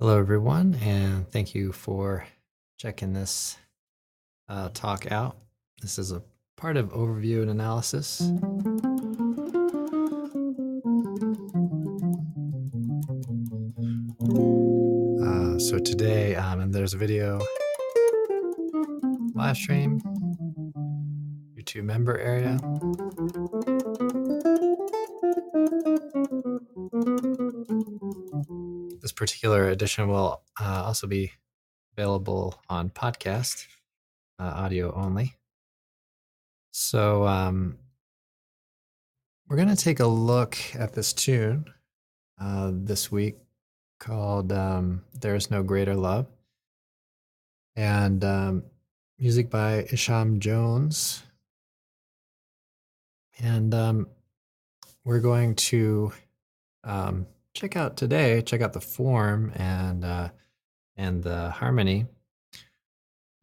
Hello, everyone, and thank you for checking this uh, talk out. This is a part of overview and analysis. Uh, so today, um, and there's a video live stream, YouTube member area. Particular edition will uh, also be available on podcast, uh, audio only. So um, we're going to take a look at this tune uh, this week called um, There Is No Greater Love. And um, music by Isham Jones. And um, we're going to um, check out today, check out the form and uh, and the harmony,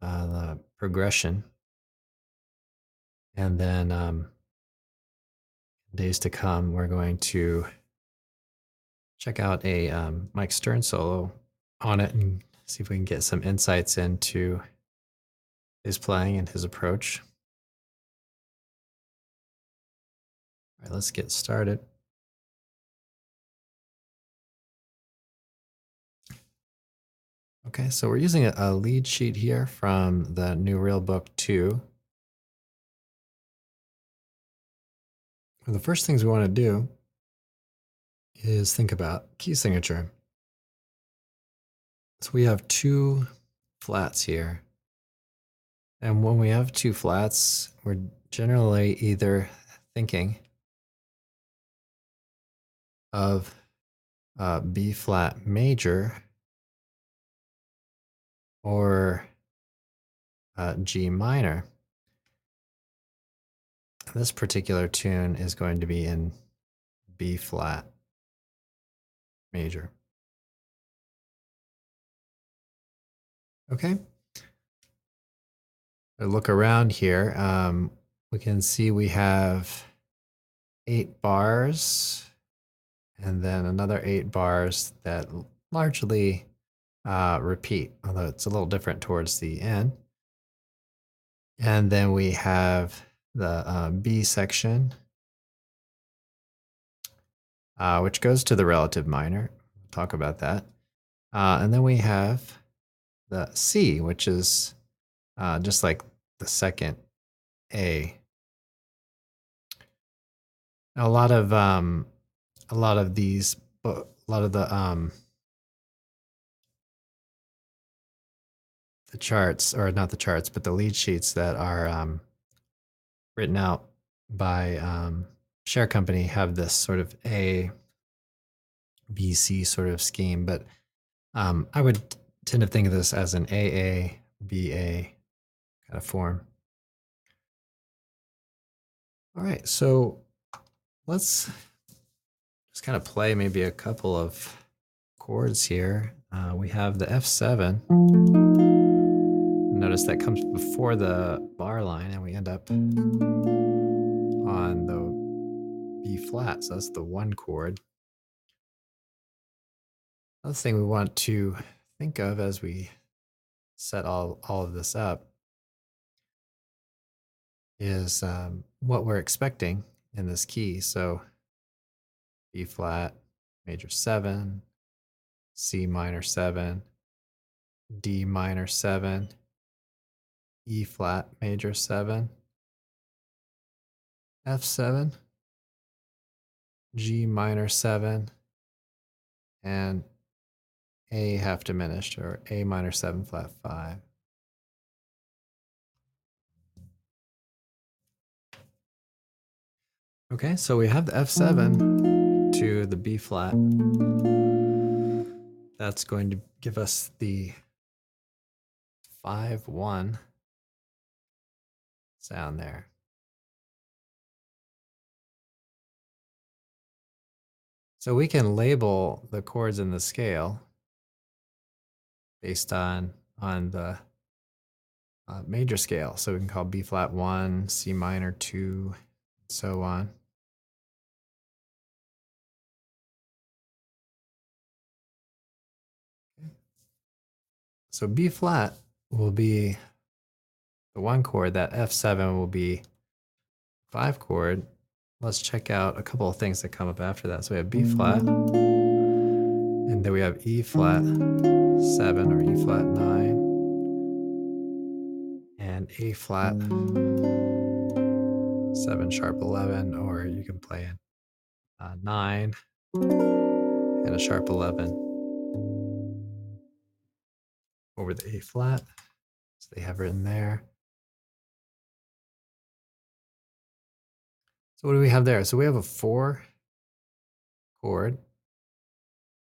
uh, the progression, and then um, days to come, we're going to check out a um, Mike Stern solo on it and see if we can get some insights into his playing and his approach. All right, let's get started. Okay, so we're using a, a lead sheet here from the New Real Book 2. And the first things we want to do is think about key signature. So we have two flats here. And when we have two flats, we're generally either thinking of uh, B flat major or uh, G minor. This particular tune is going to be in B flat major. Okay. I look around here. Um, we can see we have eight bars and then another eight bars that largely uh, repeat, although it's a little different towards the end. And then we have the uh, B section, uh, which goes to the relative minor. We'll talk about that. Uh, and then we have the C, which is uh, just like the second A. A lot of um, a lot of these, a lot of the um, the charts, or not the charts, but the lead sheets that are um, written out by um, Sher company have this sort of A, B, C sort of scheme. But um, I would tend to think of this as an AA, BA kind of form. All right, so let's just kind of play maybe a couple of chords here. Uh, we have the F7. Notice that comes before the bar line and we end up on the B flat. So that's the one chord. Another thing we want to think of as we set all, all of this up is um, what we're expecting in this key. So B flat, major seven, C minor seven, D minor seven, E flat major 7, F7, G minor 7, and A half diminished or A minor 7 flat 5. Okay, so we have the F7 to the B flat. That's going to give us the 5 1 sound there. So we can label the chords in the scale based on on the uh, major scale. So we can call B flat one, C minor two, and so on. so B flat will be the one chord, that F7 will be five chord. Let's check out a couple of things that come up after that. So we have B flat, and then we have E flat 7 or E flat 9, and A flat 7 sharp 11, or you can play in uh, 9 and a sharp 11 over the A flat. So they have written there. So what do we have there? So we have a four chord.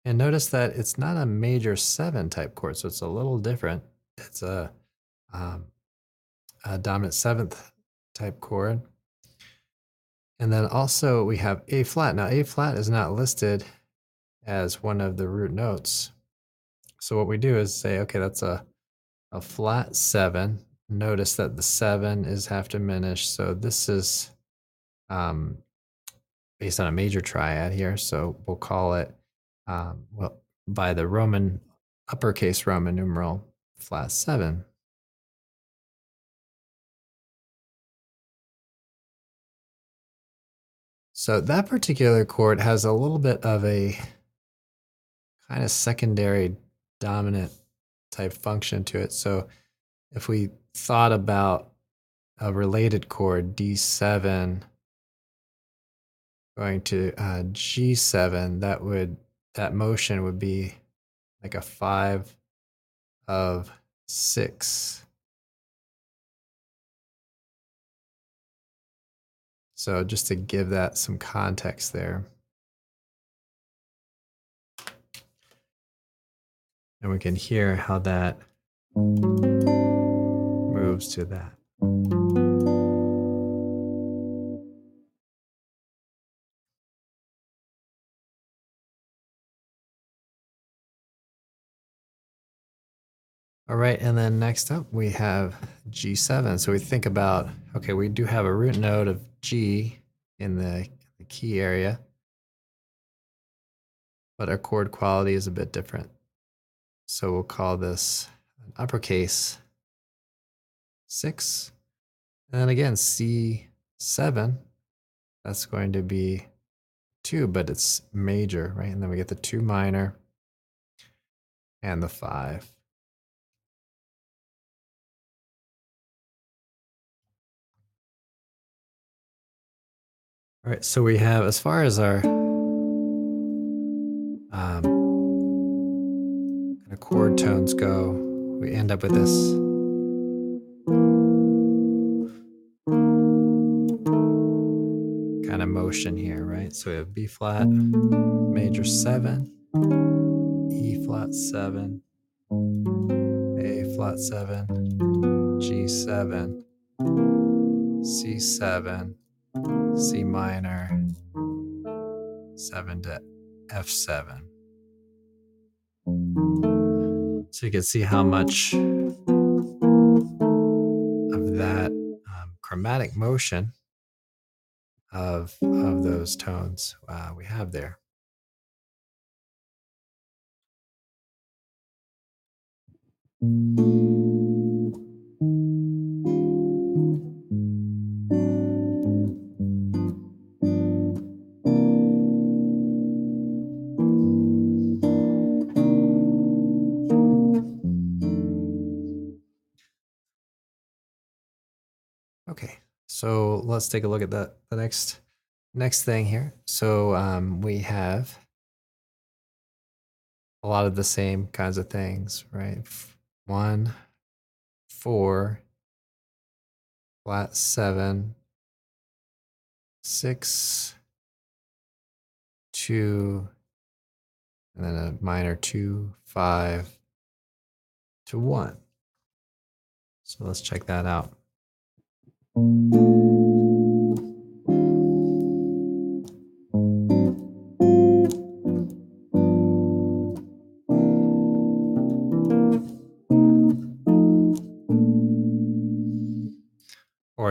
And notice that it's not a major seven type chord, so it's a little different. It's a, um, a dominant seventh type chord. And then also we have A flat. Now A flat is not listed as one of the root notes. So what we do is say, okay, that's a, a flat seven. Notice that the seven is half diminished. So this is um, based on a major triad here. So we'll call it, um, well, by the Roman, uppercase Roman numeral, flat seven. So that particular chord has a little bit of a kind of secondary dominant type function to it. So if we thought about a related chord, D7, going to uh, G7, that would that motion would be like a five of six. So just to give that some context there. And we can hear how that moves to that. All right, and then next up we have G7. So we think about, okay, we do have a root note of G in the, the key area, but our chord quality is a bit different. So we'll call this an uppercase 6. And then again, C7, that's going to be 2, but it's major, right? And then we get the 2 minor and the 5. All right, so we have, as far as our um, kind of chord tones go, we end up with this. Kind of motion here, right? So we have B flat, major seven, E flat seven, A flat seven, G7, C7, C minor, 7 to F7. So you can see how much of that um, chromatic motion of, of those tones uh, we have there. Let's take a look at the, the next next thing here. So um, we have a lot of the same kinds of things, right? One, four, flat seven, six, two, and then a minor two, five, to one. So let's check that out.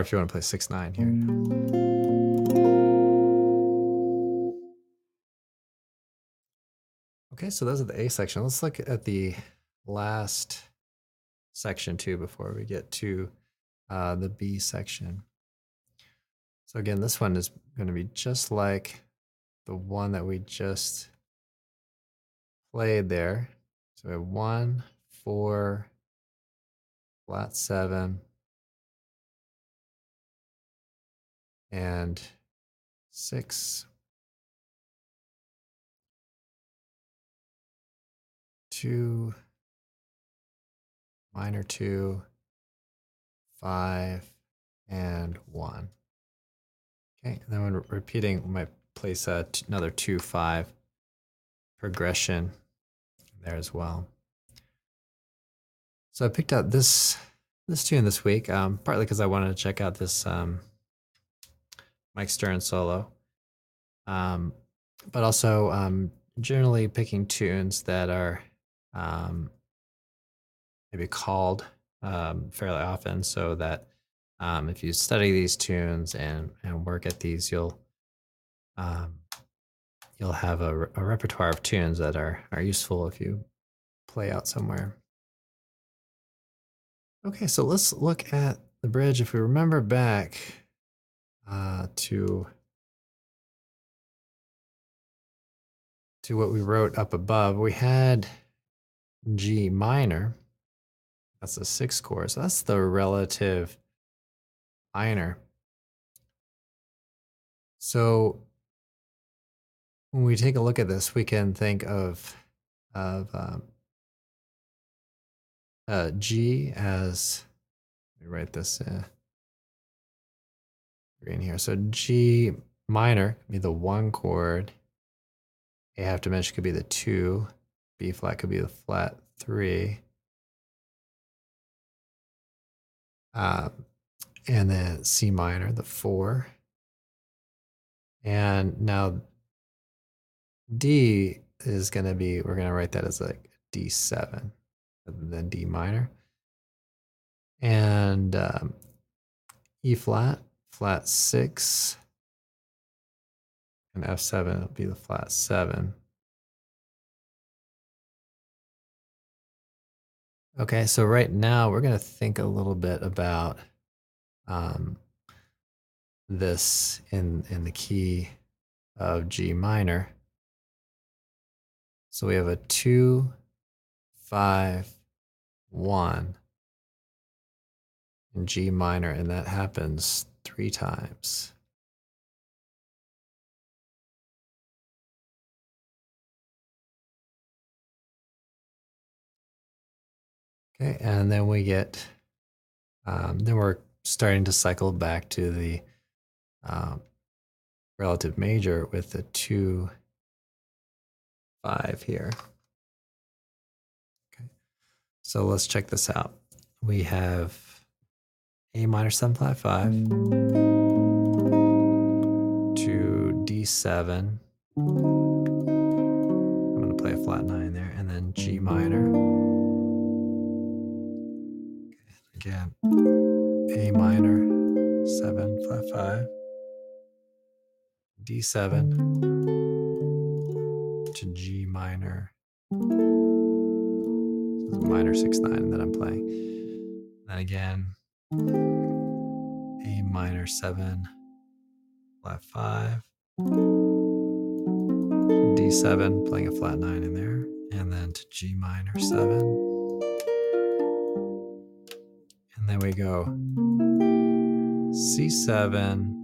If you want to play six nine here. Okay, so those are the A section. Let's look at the last section two before we get to uh, the B section. So again, this one is going to be just like the one that we just played there. So we have one, four, flat seven, and six, two, minor two, five, and one. Okay, and then when repeating, we might place t- another two, five progression there as well. So I picked out this this tune this week, um, partly because I wanted to check out this um, Mike Stern solo, um, but also um, generally picking tunes that are um, maybe called um, fairly often, so that um, if you study these tunes and and work at these, you'll um, you'll have a, a repertoire of tunes that are are useful if you play out somewhere. Okay, so let's look at the bridge. If we remember back uh, to to what we wrote up above, we had G minor. That's the sixth chord. So that's the relative minor. So when we take a look at this, we can think of of um, uh, G as let me write this green here. So G minor could be the one chord. A half diminished could be the two. B flat could be the flat three. Um, and then C minor, the four. And now D is going to be, we're going to write that as like D7 then D minor. And um, E flat, flat six. And F7 will be the flat seven. Okay, so right now we're going to think a little bit about um, this in in the key of G minor. So we have a two, five, one in G minor, and that happens three times. Okay, and then we get, um, then we're starting to cycle back to the um, relative major with the two, five here. Okay, so let's check this out. We have A minor seven flat five to D7. I'm going to play a flat nine there, and then G minor again. A minor, seven, flat five, D7 to G minor. So minor six nine that I'm playing. Then again, A minor seven, flat five, D7, playing a flat nine in there, and then to G minor seven. And then we go C7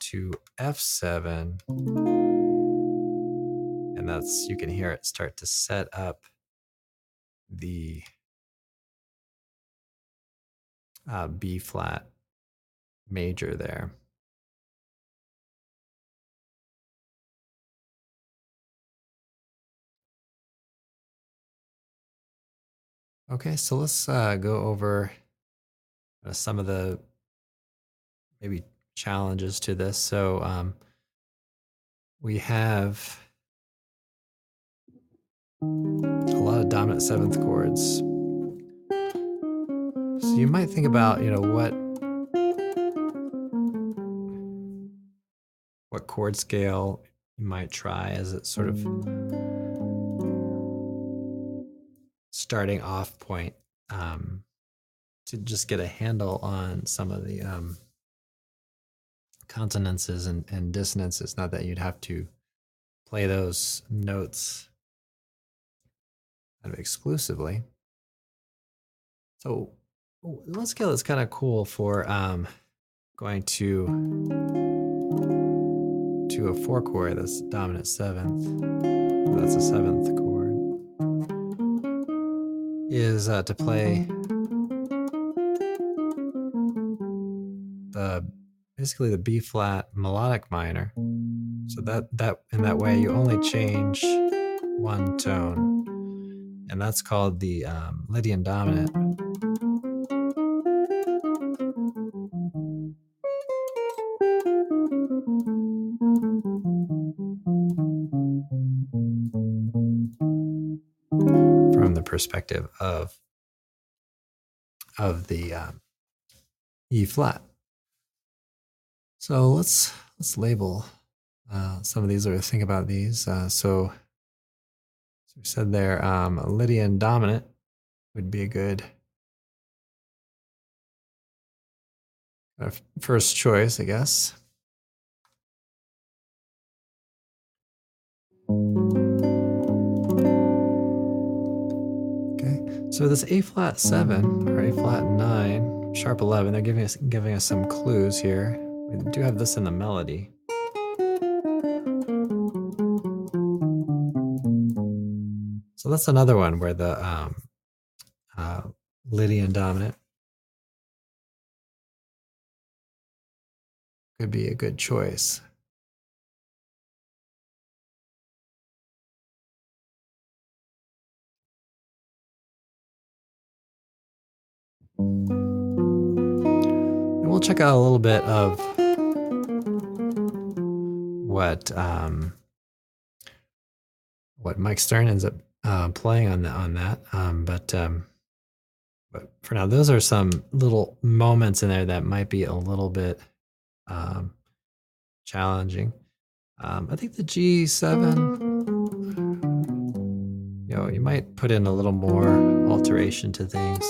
to F7. And that's, you can hear it start to set up the uh, B flat major there. Okay, so let's uh, go over uh, some of the maybe challenges to this. So um, we have a lot of dominant seventh chords. So you might think about, you know, what what chord scale you might try as it sort of starting off point. Um, to just get a handle on some of the um, consonances and, and dissonances. Not that you'd have to play those notes kind of exclusively. So one scale that's kind of cool for um, going to to a four chord that's dominant seventh. That's a seventh chord. Is uh, to play the basically the B flat melodic minor. So that that in that way you only change one tone, and that's called the um, Lydian dominant. Perspective of of the um, E flat. So let's let's label uh, some of these or think about these. Uh, so, so we said there, um, Lydian dominant would be a good uh, first choice, I guess. So this A flat seven or A flat nine, sharp eleven, they're giving us giving us some clues here. We do have this in the melody. So that's another one where the um, uh, Lydian dominant could be a good choice. We'll check out a little bit of what um, what Mike Stern ends up uh, playing on the, on that. Um, but um, but for now, those are some little moments in there that might be a little bit um, challenging. Um, I think the G7, you know, you might put in a little more alteration to things.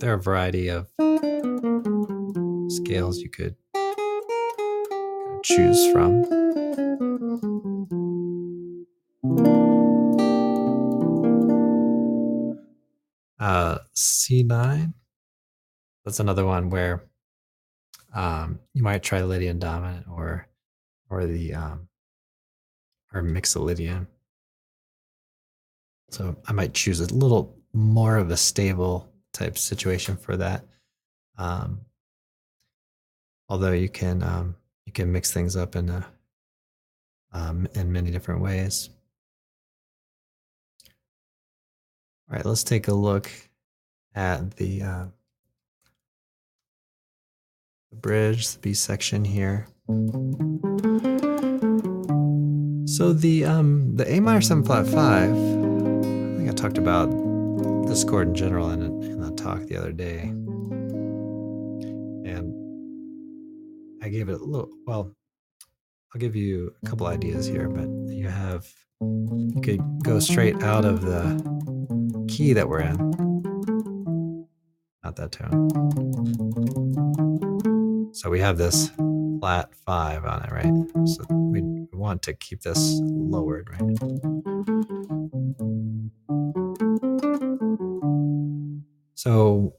There are a variety of scales you could choose from. Uh, C9. That's another one where um, you might try Lydian dominant or or the um, or Mixolydian. So I might choose a little more of a stable type situation for that. Um, although you can um, you can mix things up in a, um, in many different ways. All right, let's take a look at the, uh, the bridge, the B section here. So the um, the A minor seven flat five. I think I talked about this chord in general in, talk the other day, and I gave it a little. Well, I'll give you a couple ideas here, but you have you could go straight out of the key that we're in. Not that tone. So we have this flat five on it, right? So we want to keep this lowered, right? So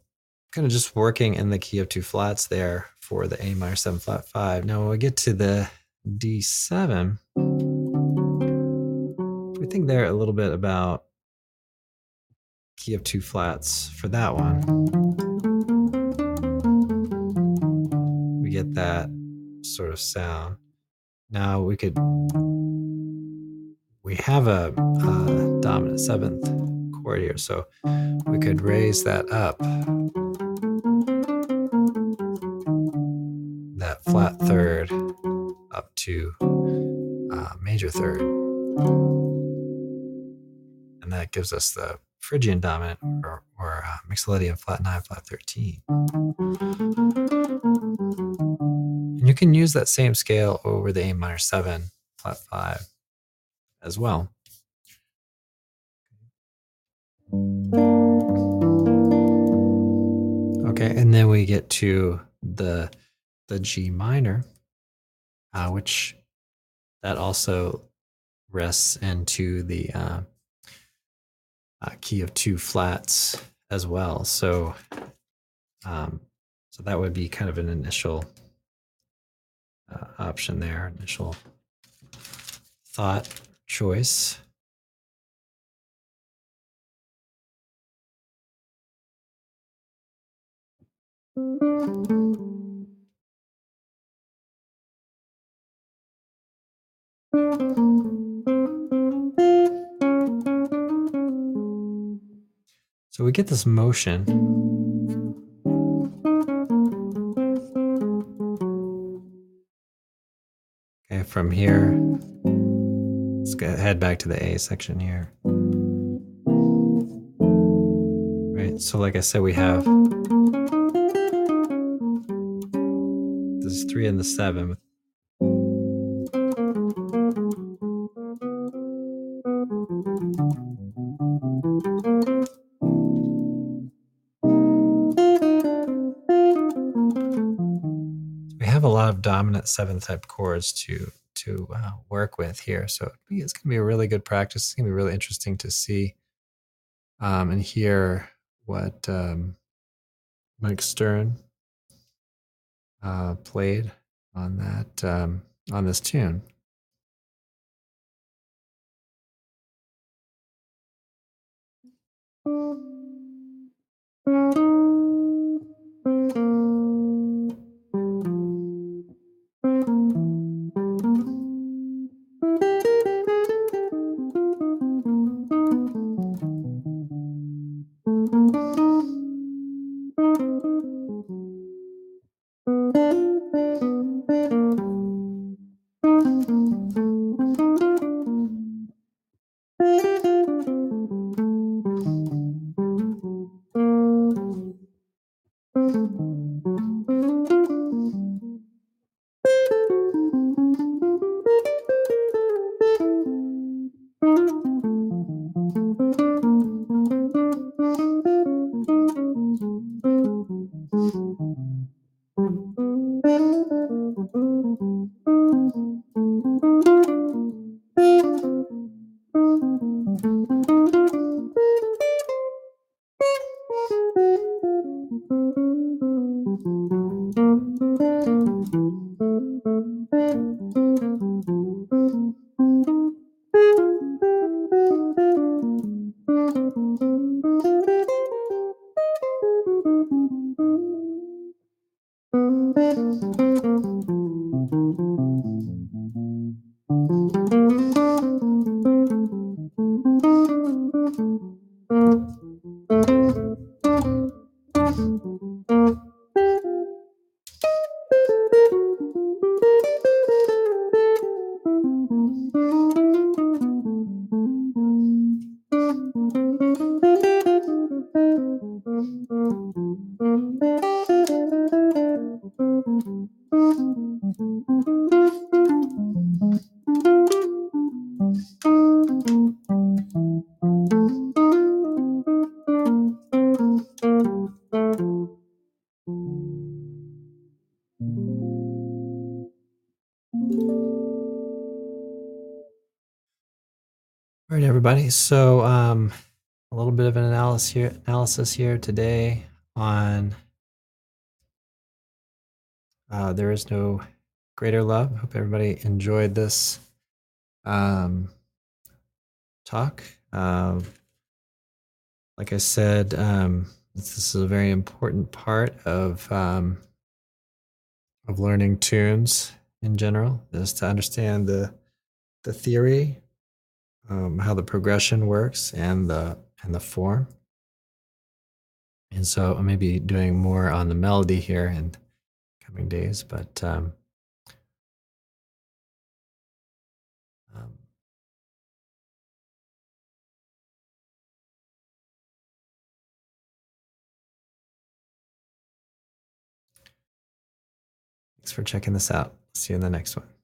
kind of just working in the key of two flats there for the A minor seven flat five. Now when we get to the D7, we think there a little bit about key of two flats for that one. We get that sort of sound. Now we could, we have a, a dominant seventh chord here, so we could raise that up. That flat third up to uh, major third. And that gives us the Phrygian dominant or, or uh, Mixolydian flat 9, flat 13. And you can use that same scale over the A minor 7, flat 5 as well. And then we get to the the G minor, uh, which that also rests into the uh, uh, key of two flats as well. So, um, so that would be kind of an initial uh, option there, initial thought choice. So we get this motion. Okay, from here, let's go head back to the A section here. Right, so like I said, we have three and the seven we have a lot of dominant seventh type chords to to uh, work with here. So it's going to be a really good practice. It's going to be really interesting to see um, and hear what um, Mike Stern uh, played on that um, on this tune. All right, everybody. So, um, bit of an analysis here, analysis here today on uh, there is no greater love. Hope everybody enjoyed this um, talk. Um, like I said, um, this is a very important part of um, of learning tunes in general. Is to understand the the theory um, how the progression works and the and the form. And so I may be doing more on the melody here in coming days, but um, um, thanks for checking this out. See you in the next one.